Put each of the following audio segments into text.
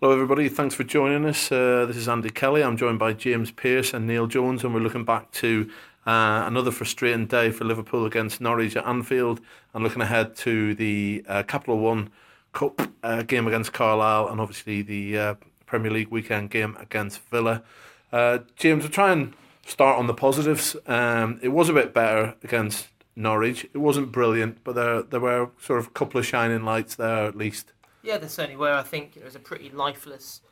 Hello, everybody. Thanks for joining us. Uh, this is Andy Kelly. I'm joined by James Pearce and Neil Jones, and we're looking back to uh, another frustrating day for Liverpool against Norwich at Anfield, and looking ahead to the uh, Capital One Cup uh, game against Carlisle, and obviously the uh, Premier League weekend game against Villa. Uh, James, we'll try and start on the positives. Um, it was a bit better against Norwich. It wasn't brilliant, but there there were sort of a couple of shining lights there at least. Yeah, there certainly were. I think it was a pretty lifeless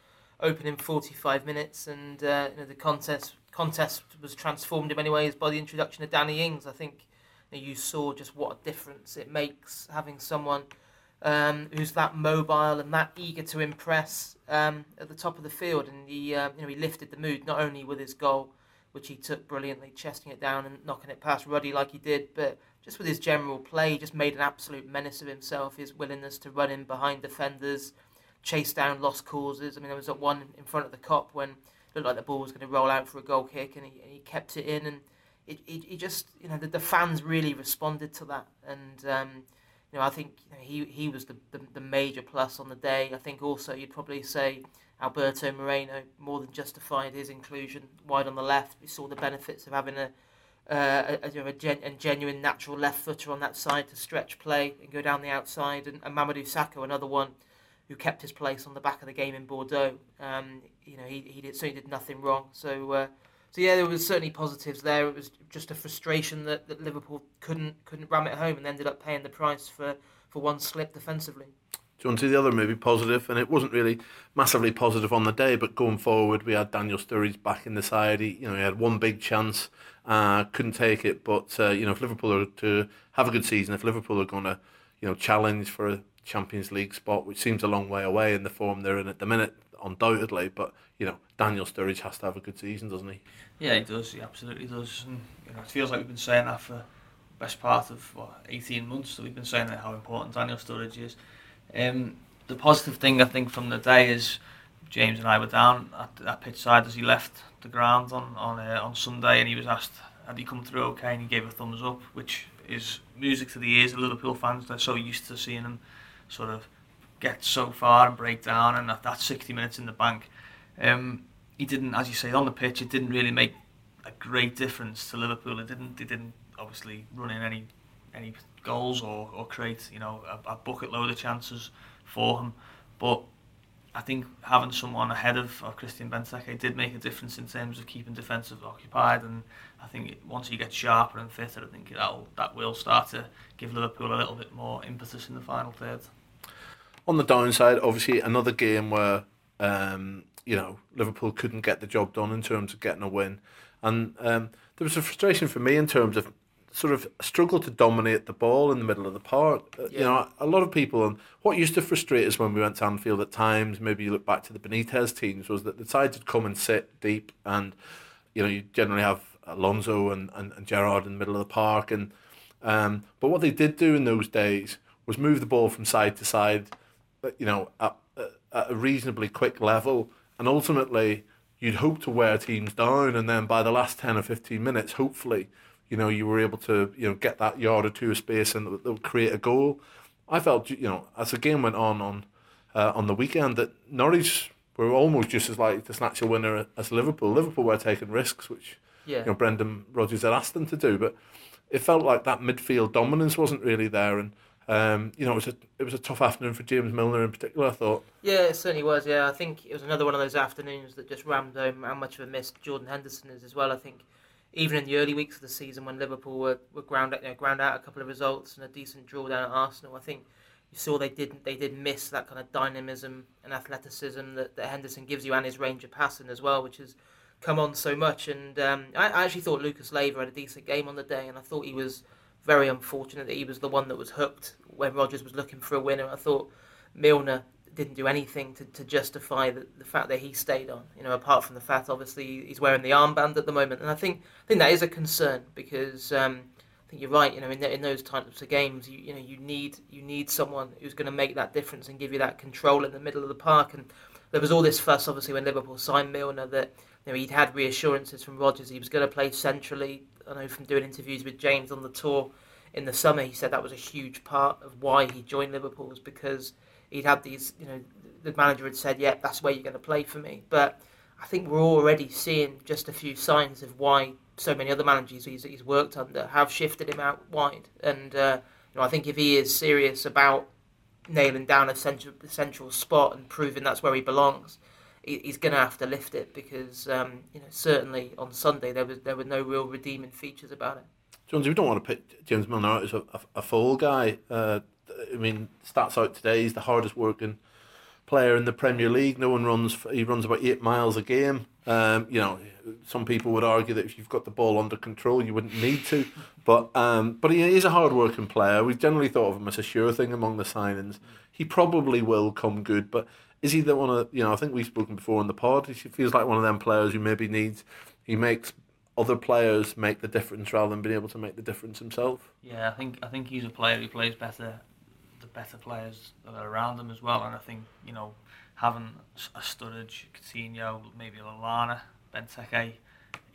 opening 45 minutes, and uh, you know, the contest contest was transformed in many ways by the introduction of Danny Ings. I think you, know, you saw just what a difference it makes having someone um, who's that mobile and that eager to impress um, at the top of the field, and he uh, you know he lifted the mood not only with his goal, which he took brilliantly, chesting it down and knocking it past Ruddy like he did, but just with his general play, he just made an absolute menace of himself. His willingness to run in behind defenders, chase down lost causes. I mean, there was that one in front of the Kop when it looked like the ball was going to roll out for a goal kick, and he, and he kept it in. And it, it, it, just, you know, the, the fans really responded to that. And, um, you know, I think he, he was the, the, the major plus on the day. I think also you'd probably say Alberto Moreno more than justified his inclusion wide on the left. We saw the benefits of having a uh, a, a, gen- a, genuine natural left footer on that side to stretch play and go down the outside. And, and Mamadou Sakho, another one who kept his place on the back of the game in Bordeaux. Um, you know, he, he did, certainly did nothing wrong. So, uh, so yeah, there was certainly positives there. It was just a frustration that, that Liverpool couldn't couldn't ram it home and ended up paying the price for, for one slip defensively. Do you want to see the other maybe positive? And it wasn't really massively positive on the day, but going forward, we had Daniel Sturridge back in the side. He, you know, he had one big chance uh, couldn't take it. But uh, you know, if Liverpool are to have a good season, if Liverpool are going to, you know, challenge for a Champions League spot, which seems a long way away in the form they're in at the minute, undoubtedly. But you know, Daniel Sturridge has to have a good season, doesn't he? Yeah, he does. He absolutely does. And you know, it feels like we've been saying that for best part of what eighteen months. So we've been saying that how important Daniel Sturridge is. Um, the positive thing I think from the day is James and I were down at that pitch side as he left the ground on on uh, on Sunday, and he was asked had he come through okay, and he gave a thumbs up, which is music to the ears of Liverpool fans. They're so used to seeing him sort of get so far and break down, and that, that 60 minutes in the bank. Um, he didn't, as you say, on the pitch. It didn't really make a great difference to Liverpool. It didn't. They didn't obviously run in any any goals or, or create you know a, a bucket load of chances for him, but I think having someone ahead of, of Christian Benteke did make a difference in terms of keeping defensive occupied, and I think once he gets sharper and fitter, I think that'll that will start to give Liverpool a little bit more impetus in the final third. On the downside, obviously another game where um, you know Liverpool couldn't get the job done in terms of getting a win, and um, there was a frustration for me in terms of sort of struggle to dominate the ball in the middle of the park. Uh, yeah. You know, a lot of people, and what used to frustrate us when we went to Anfield at times, maybe you look back to the Benitez teams, was that the sides would come and sit deep, and you know, you generally have Alonso and, and, and Gerrard in the middle of the park, and um, but what they did do in those days was move the ball from side to side, you know, at, at a reasonably quick level, and ultimately you'd hope to wear teams down, and then by the last ten or fifteen minutes, hopefully you know, you were able to, you know, get that yard or two of space and they'll create a goal. I felt, you know, as the game went on on uh, on the weekend, that Norwich were almost just as likely to snatch a winner as Liverpool. Liverpool were taking risks, which yeah. you know Brendan Rodgers had asked them to do, but it felt like that midfield dominance wasn't really there, and um, you know, it was a it was a tough afternoon for James Milner in particular. I thought. Yeah, it certainly was. Yeah, I think it was another one of those afternoons that just rammed home how much of a miss Jordan Henderson is as well. I think even in the early weeks of the season when Liverpool were, were ground, you know, ground out a couple of results and a decent draw down at Arsenal, I think you saw they didn't they did miss that kind of dynamism and athleticism that, that Henderson gives you and his range of passing as well, which has come on so much. And um, I, I, actually thought Lucas Leiva had a decent game on the day, and I thought he was very unfortunate that he was the one that was hooked when Rodgers was looking for a winner. I thought Milner didn't do anything to, to justify the, the fact that he stayed on. You know, apart from the fact obviously he's wearing the armband at the moment, and I think I think that is a concern because um, I think you're right. You know, in, the, in those types of games, you you know you need you need someone who's going to make that difference and give you that control in the middle of the park. And there was all this fuss obviously when Liverpool signed Milner that you know he'd had reassurances from Rodgers he was going to play centrally. I know from doing interviews with James on the tour in the summer, he said that was a huge part of why he joined Liverpool was because he'd had these, you know, the manager had said, "Yeah, that's where you're going to play for me." But I think we're already seeing just a few signs of why so many other managers he's, he's worked under have shifted him out wide. And uh, you know, I think if he is serious about nailing down a central, central spot and proving that's where he belongs, he's going to have to lift it because um, you know certainly on Sunday there was there were no real redeeming features about it. Jones, we don't want to put James Milner out as a, a, full guy. Uh, I mean, stats out today. He's the hardest working player in the Premier League. No one runs. He runs about eight miles a game. Um, you know, some people would argue that if you've got the ball under control, you wouldn't need to. But um, but he is a hard working player. We've generally thought of him as a sure thing among the signings. He probably will come good, but is he the one of you know? I think we've spoken before in the pod. He feels like one of them players who maybe needs. He makes other players make the difference rather than being able to make the difference himself. Yeah, I think I think he's a player who plays better the better players that are around him as well. And I think you know having a Sturridge, Coutinho, maybe Lallana, Benteke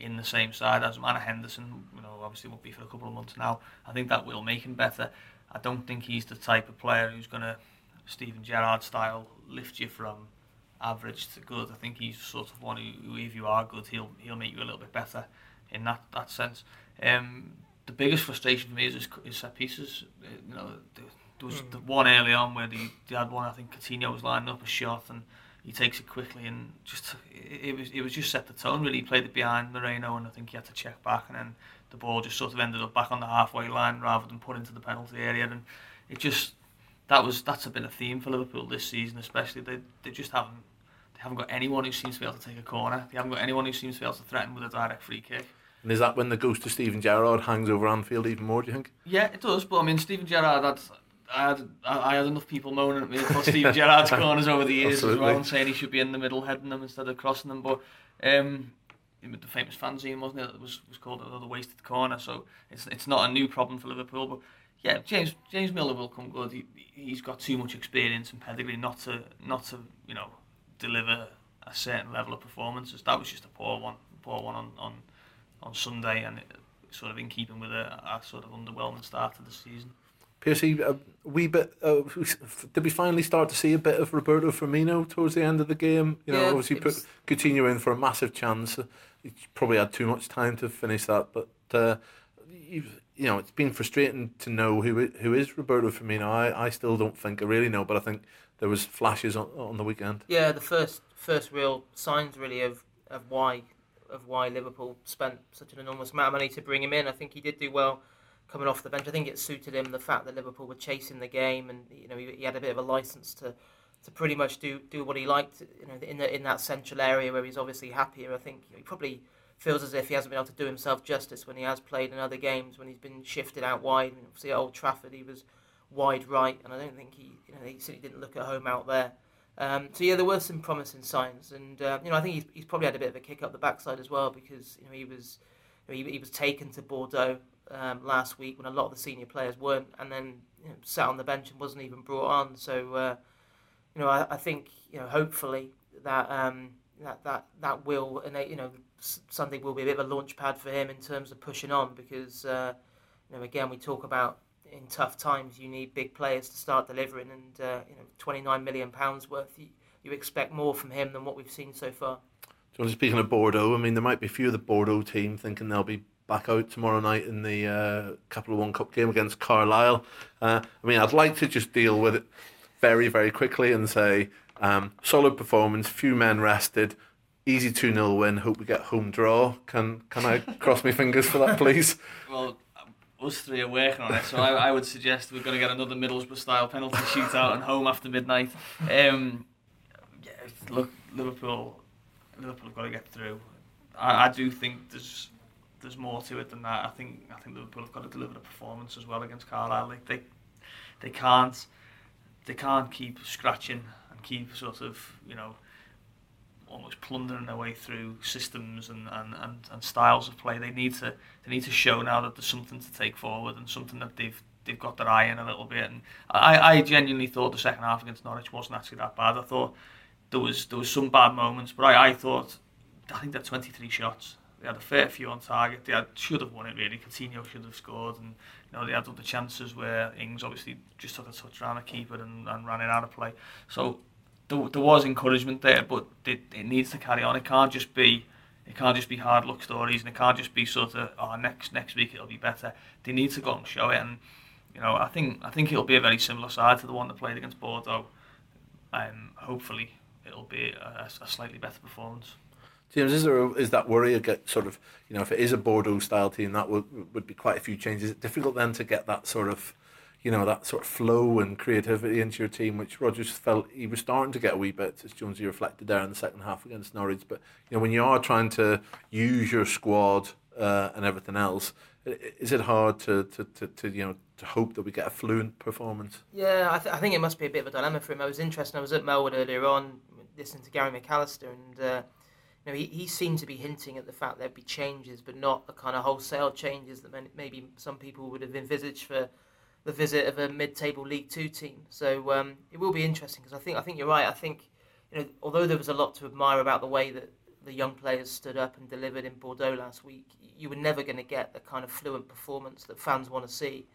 in the same side as Mana Henderson, you know, obviously won't be for a couple of months now. I think that will make him better. I don't think he's the type of player who's going to, Steven Gerrard style, lift you from average to good. I think he's sort of one who, who, if you are good, he'll he'll make you a little bit better in that that sense. Um, the biggest frustration for me is his, his set pieces. Uh, you know, the, there was mm. the one early on where they, they had one. I think Coutinho was lining up a shot and he takes it quickly and just it, it was it was just set the tone really. He played it behind Moreno and I think he had to check back and then the ball just sort of ended up back on the halfway line rather than put into the penalty area and it just that was that's been a theme for Liverpool this season especially they they just haven't they haven't got anyone who seems to be able to take a corner they haven't got anyone who seems to be able to threaten with a direct free kick and is that when the ghost of Steven Gerrard hangs over Anfield even more do you think yeah it does but I mean Steven Gerrard had I had I had enough people moaning at me for Steve Gerrard's corners over the years Absolutely. as well and saying he should be in the middle heading them instead of crossing them. But um, the famous fanzine wasn't it? It was was called the wasted corner. So it's it's not a new problem for Liverpool. But yeah, James James Milner will come good. He he's got too much experience and pedigree not to not to you know deliver a certain level of performances. That was just a poor one, poor one on on on Sunday, and it, sort of in keeping with a, a sort of underwhelming start to the season. Piercy, a wee bit. Uh, did we finally start to see a bit of Roberto Firmino towards the end of the game? You know, yeah, obviously put Coutinho in for a massive chance. He probably had too much time to finish that, but uh, you, you know, it's been frustrating to know who who is Roberto Firmino. I, I still don't think I really know, but I think there was flashes on, on the weekend. Yeah, the first first real signs really of, of why of why Liverpool spent such an enormous amount of money to bring him in. I think he did do well coming off the bench. I think it suited him the fact that Liverpool were chasing the game, and you know he, he had a bit of a license to to pretty much do do what he liked. You know, in the in that central area where he's obviously happier. I think he probably feels as if he hasn't been able to do himself justice when he has played in other games when he's been shifted out wide. And obviously at Old Trafford he was wide right, and I don't think he you know he certainly didn't look at home out there. Um, so yeah, there were some promising signs, and uh, you know I think he's, he's probably had a bit of a kick up the backside as well because you know he was you know, he, he was taken to Bordeaux um, last week when a lot of the senior players weren't, and then you know, sat on the bench and wasn't even brought on. So, uh, you know, I, I, think you know, hopefully that um, that that that will, and you know, Sunday will be a bit of a launch pad for him in terms of pushing on because, uh, you know, again we talk about in tough times you need big players to start delivering, and uh, you know, twenty nine million pounds worth. You, you expect more from him than what we've seen so far. So speaking of Bordeaux, I mean, there might be a few of the Bordeaux team thinking they'll be back out tomorrow night in the uh, Capital One Cup game against Carlisle. Uh, I mean, I'd like to just deal with it very, very quickly and say um, solid performance, few men rested, easy 2 0 win. Hope we get home draw. Can can I cross my fingers for that, please? Well, us three are working on it, so I, I would suggest we're going to get another Middlesbrough style penalty shootout and home after midnight. Um, yeah, look, Liverpool, Liverpool have got to get through. I, I do think there's there's more to it than that. I think I think Liverpool have got to deliver a performance as well against Carlisle. Like they they can't they can't keep scratching and keep sort of you know almost plundering their way through systems and, and, and, and styles of play. They need to they need to show now that there's something to take forward and something that they've they've got their eye in a little bit. And I, I genuinely thought the second half against Norwich wasn't actually that bad. I thought there was there was some bad moments, but I, I thought I think they're 23 shots they had a fair few on target. They had, should have won it really. Coutinho should have scored, and you know they had other chances where Ings obviously just took a touch around a keeper and, and ran it out of play. So there, there was encouragement there, but it, it needs to carry on. It can't just be it can't just be hard luck stories, and it can't just be sort of oh next next week it'll be better. They need to go and show it, and you know I think I think it'll be a very similar side to the one that played against Bordeaux. Um, hopefully it'll be a, a slightly better performance. James, is there a, is that worry get sort of you know if it is a Bordeaux style team that would would be quite a few changes. Is it difficult then to get that sort of you know that sort of flow and creativity into your team, which Rodgers felt he was starting to get a wee bit, as Jonesy reflected there in the second half against Norwich. But you know when you are trying to use your squad uh, and everything else, is it hard to, to, to, to you know to hope that we get a fluent performance? Yeah, I, th- I think it must be a bit of a dilemma for him. I was interested. I was at Melwood earlier on listening to Gary McAllister and. Uh, you know, he, he seemed to be hinting at the fact there'd be changes, but not the kind of wholesale changes that maybe some people would have envisaged for the visit of a mid-table League Two team. So um, it will be interesting because I think I think you're right. I think you know, although there was a lot to admire about the way that the young players stood up and delivered in Bordeaux last week, you were never going to get the kind of fluent performance that fans want to see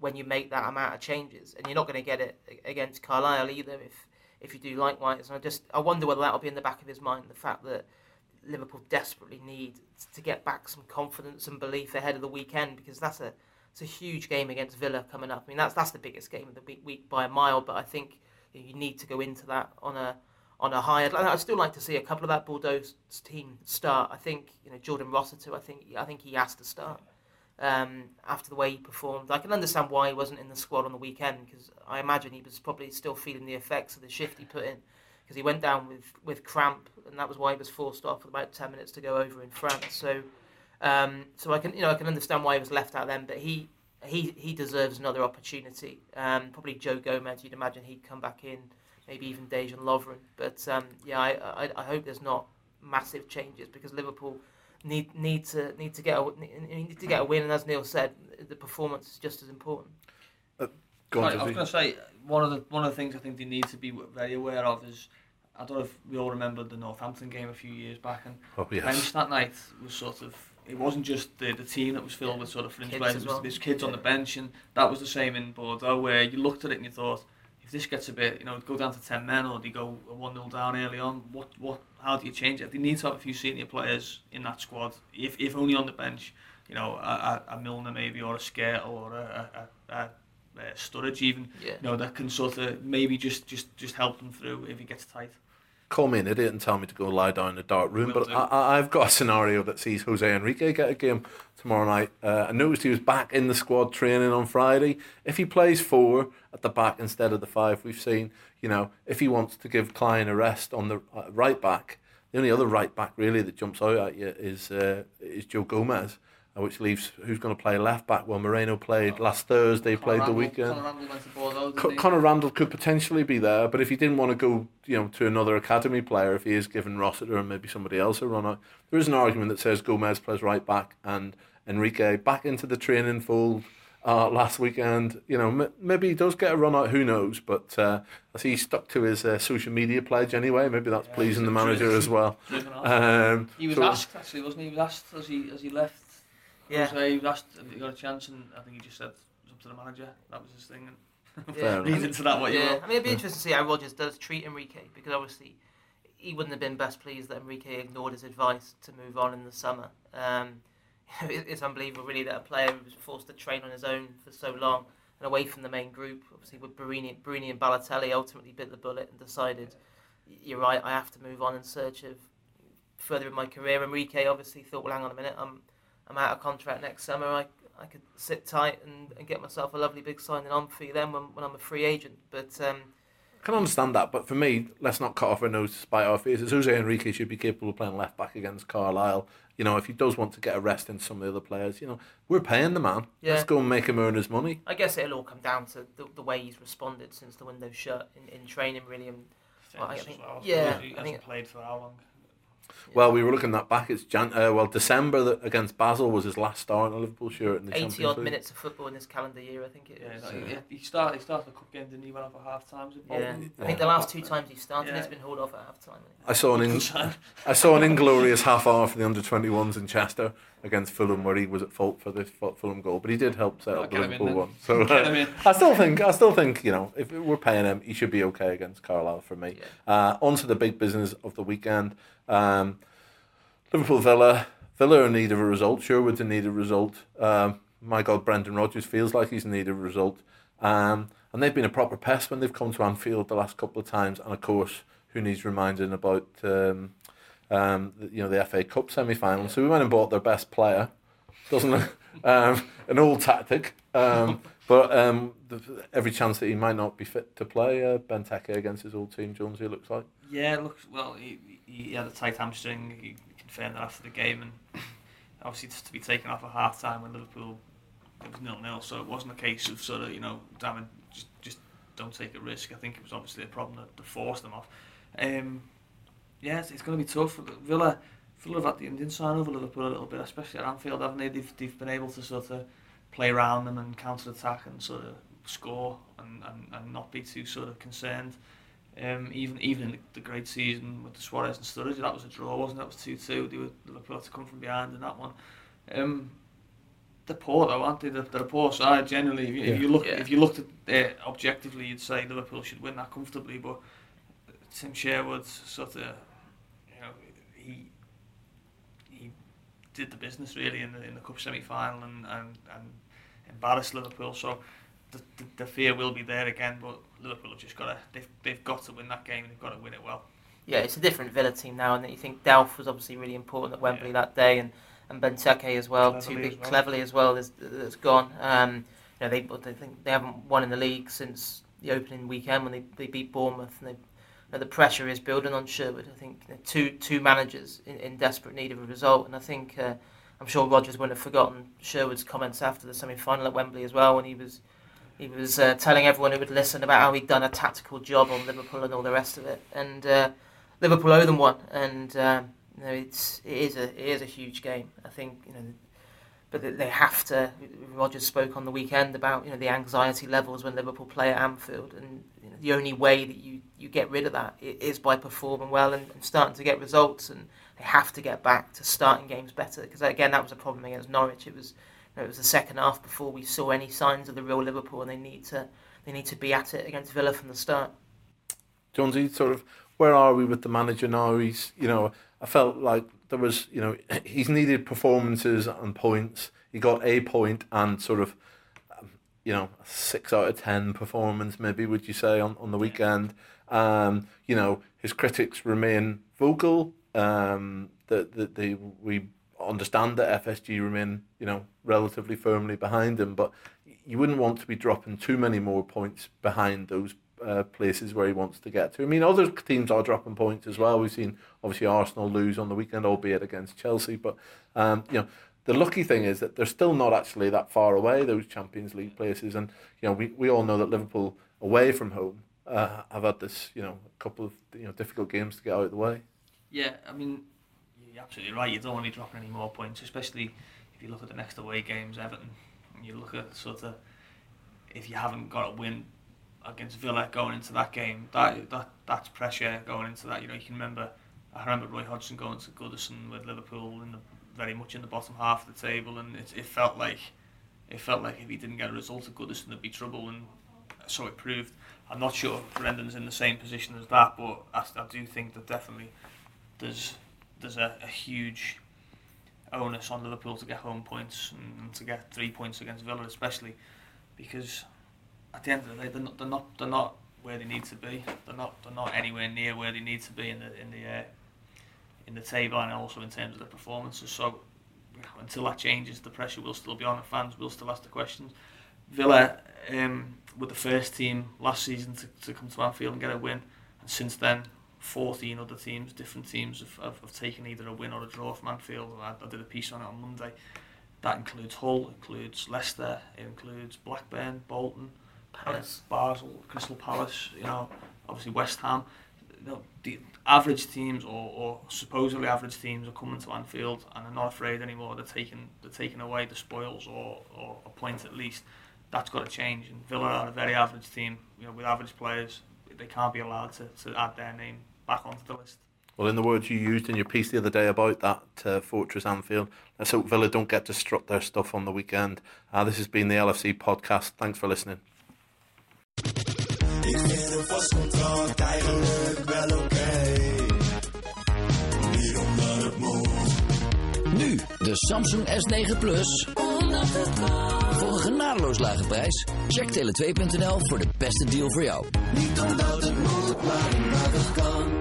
when you make that amount of changes, and you're not going to get it against Carlisle either if if you do likewise. And I just I wonder whether that'll be in the back of his mind the fact that Liverpool desperately need to get back some confidence and belief ahead of the weekend because that's a it's a huge game against Villa coming up. I mean that's that's the biggest game of the week, week by a mile, but I think you need to go into that on a on a higher. I'd still like to see a couple of that Bordeaux team start. I think you know Jordan Rossiter. I think I think he has to start um, after the way he performed. I can understand why he wasn't in the squad on the weekend because I imagine he was probably still feeling the effects of the shift he put in because he went down with, with cramp, and that was why he was forced off with about ten minutes to go over in France. So, um, so I can you know I can understand why he was left out then, but he he he deserves another opportunity. Um, probably Joe Gomez, you'd imagine he'd come back in, maybe even Dejan Lovren. But um, yeah, I, I, I hope there's not massive changes because Liverpool need need to need to get a, need to get a win, and as Neil said, the performance is just as important. Uh, on, I was going to say one of the one of the things I think they need to be very aware of is I don't know if we all remember the Northampton game a few years back, and oh, yes. bench that night was sort of. It wasn't just the, the team that was filled yeah. with sort of fringe players. Well. There's kids yeah. on the bench, and that was the same in Bordeaux, where you looked at it and you thought, if this gets a bit, you know, go down to ten men, or do you go one 0 down early on? What what? How do you change it? They need to have a few senior players in that squad, if if only on the bench. You know, a, a, a Milner maybe, or a Scare, or a, a, a uh, Sturridge even, yeah. you know, that can sort of maybe just, just, just help them through if it gets tight call me an idiot and tell me to go lie down in a dark room, Will but I, have got a scenario that sees Jose Enrique get a game tomorrow night. Uh, I noticed he was back in the squad training on Friday. If he plays four at the back instead of the five we've seen, you know, if he wants to give Clyne a rest on the uh, right back, the only other right back really that jumps out at you is uh, is Joe Gomez. Which leaves who's going to play left back? Well, Moreno played last Thursday, played Randall, the weekend. Connor Randall went to Bordeaux. Co- Connor Randall could potentially be there, but if he didn't want to go, you know, to another academy player, if he is given Rossiter and maybe somebody else a run out, there is an argument that says Gomez plays right back and Enrique back into the training fold. Uh, last weekend, you know, m- maybe he does get a run out. Who knows? But uh, I see he stuck to his uh, social media pledge anyway. Maybe that's yeah, pleasing the manager as well. Um, he was so, asked actually, wasn't he? He was asked as he as he left yeah. So he asked if he got a chance, and I think he just said it's up to the manager. That was his thing. And yeah. read into that what yeah. you will. I mean, it'd be interesting to see how Rodgers does treat Enrique because obviously he wouldn't have been best pleased that Enrique ignored his advice to move on in the summer. Um, it's unbelievable, really, that a player was forced to train on his own for so long and away from the main group. Obviously, with Borini and Balotelli ultimately bit the bullet and decided, you're right, I have to move on in search of further in my career. Enrique obviously thought, well, hang on a minute, I'm I'm out of contract next summer. I, I could sit tight and, and get myself a lovely big signing on fee then when, when I'm a free agent. But um, I can understand that, but for me, let's not cut off our nose to spite our faces. Jose Enrique should be capable of playing left back against Carlisle. You know, if he does want to get a rest in some of the other players, you know, we're paying the man. Yeah. Let's go and make him earn his money. I guess it'll all come down to the, the way he's responded since the window shut in, in training, really. And, well, I think, well. yeah, he I think, played for how long? Well, we were looking that back. It's Jan. Uh, well, December that against Basel was his last start in a Liverpool shirt in the 80 Champions odd League. minutes of football in this calendar year, I think it Yeah, is. like, Yeah. he, he started. He started the cup game, didn't he? Went off at half time. Yeah, I think the last two times he started, Yeah. he's been hauled off at half time. I saw an in- I saw an inglorious half hour for the under 21s in Chester against Fulham, where he was at fault for the Fulham goal, but he did help set up the get him in Liverpool one. So uh. I still think I still think you know if we're paying him, he should be okay against Carlisle for me. Yeah. Uh, on to the big business of the weekend. Um, Liverpool Villa. Villa are in need of a result. Sherwood's in need of a result. Um, my God, Brendan Rodgers feels like he's in need of a result. Um, and they've been a proper pest when they've come to Anfield the last couple of times. And of course, who needs reminding about um, um, you know the FA Cup semi final? So we went and bought their best player. Doesn't um, an old tactic. Um, but um, the, every chance that he might not be fit to play, uh, Benteke against his old team, Jonesy, looks like. Yeah, looks well, he, he he had a tight hamstring. He confirmed that after the game, and obviously just to be taken off at half time when Liverpool it was nil nil, so it wasn't a case of sort of you know, damn it, just just don't take a risk. I think it was obviously a problem that, that forced them off. Um, yes, it's going to be tough. Villa, Villa have had the Indian sign over Liverpool a little bit, especially at Anfield, haven't they? They've, they've been able to sort of play around them and counter-attack and sort of score and, and, and not be too sort of concerned. Um, even even in the great season with the Suarez and Sturridge, that was a draw, wasn't it? That was 2-2. They were Liverpool had to come from behind in that one. Um, they're poor though, aren't they? They're, they're a poor side generally. If you, yeah. if you look yeah. if you looked at it objectively, you'd say Liverpool should win that comfortably. But Tim Sherwood sort of did the business really in the in the cup semi final and, and, and embarrassed Liverpool. So the, the, the fear will be there again, but Liverpool have just got to they've, they've got to win that game. They've got to win it well. Yeah, it's a different Villa team now, and you think Delph was obviously really important at Wembley Yeah. that day, and, and Benteke as well, Cleverley too big, as well. cleverly as well. That's, that's gone. Um, you know, they they think they haven't won in the league since the opening weekend when they, they beat Bournemouth, and they, know, the pressure is building on Sherwood. I think you know, two two managers in, in desperate need of a result, and I think uh, I'm sure Rodgers wouldn't have forgotten Sherwood's comments after the semi final at Wembley as well when he was. He was uh, telling everyone who would listen about how he'd done a tactical job on Liverpool and all the rest of it, and uh, Liverpool owe them one, and um, you know, it's it is a it is a huge game. I think you know, but they- have to. Rodgers spoke on the weekend about you know the anxiety levels when Liverpool play at Anfield, and you know, the only way that you, you get rid of that is by performing well and, and starting to get results. And they have to get back to starting games better because again that was a problem against Norwich. It was you know, it was the second half before we saw any signs of the real Liverpool, and they need to they need to be at it against Villa from the start. Jonesy, sort of, where are we with the manager now? He's, you know, I felt like there was, you know, he's needed performances and points. He got a point and sort of, um, you know, six out of ten performance, maybe would you say on, on the weekend? Um, you know, his critics remain vocal. Um, that that they we understand that FSG remain, you know, relatively firmly behind him, but you wouldn't want to be dropping too many more points behind those uh, places where he wants to get to. I mean, other teams are dropping points as well. We've seen obviously Arsenal lose on the weekend, albeit against Chelsea. But um, you know, the lucky thing is that they're still not actually that far away. Those Champions League places, and you know, we, we all know that Liverpool away from home uh, have had this you know a couple of you know difficult games to get out of the way. Yeah, I mean, you're absolutely right. You don't want to be dropping any more points, especially if you look at the next away games, Everton. And you look at sort of if you haven't got a win against Villa going into that game, that that that's pressure going into that. You know, you can remember. I remember Roy Hodgson going to Goodison with Liverpool in the very much in the bottom half of the table, and it, it felt like it felt like if he didn't get a result at Goodison, there'd be trouble, and so it proved. I'm not sure if Brendan's in the same position as that, but I, I do think that definitely there's there's a, a huge onus on Liverpool to get home points and, and to get three points against Villa, especially because at the end of the day they're not they're not, they're not where they need to be. They're not they're not anywhere near where they need to be in the in the uh, in the table and also in terms of the performances. So until that changes, the pressure will still be on, and fans will still ask the questions. Villa um, with the first team last season to, to come to Anfield and get a win, and since then 14 other teams, different teams, have, have, have taken either a win or a draw from Anfield. I, I did a piece on it on Monday. That includes Hull, includes Leicester, it includes Blackburn, Bolton, Palace. Basel, Crystal Palace. You know, obviously West Ham. the average teams or, or supposedly average teams are coming to Anfield and they're not afraid anymore. They're taking they're taking away the spoils or, or a point at least. That's got to change. And Villa are a very average team, you know, with average players. They can't be allowed to, to add their name back onto the list. Well, in the words you used in your piece the other day about that uh, Fortress Anfield, let's hope Villa don't get to strut their stuff on the weekend. Uh, this has been the LFC podcast. Thanks for listening. Ik vind een vast contract eigenlijk wel oké. Okay. Niet omdat het moet. Nu de Samsung S9 Plus. Voor een genadeloos lage prijs. Check tele2.nl voor de beste deal voor jou. Niet omdat het moet, maar omdat het kan.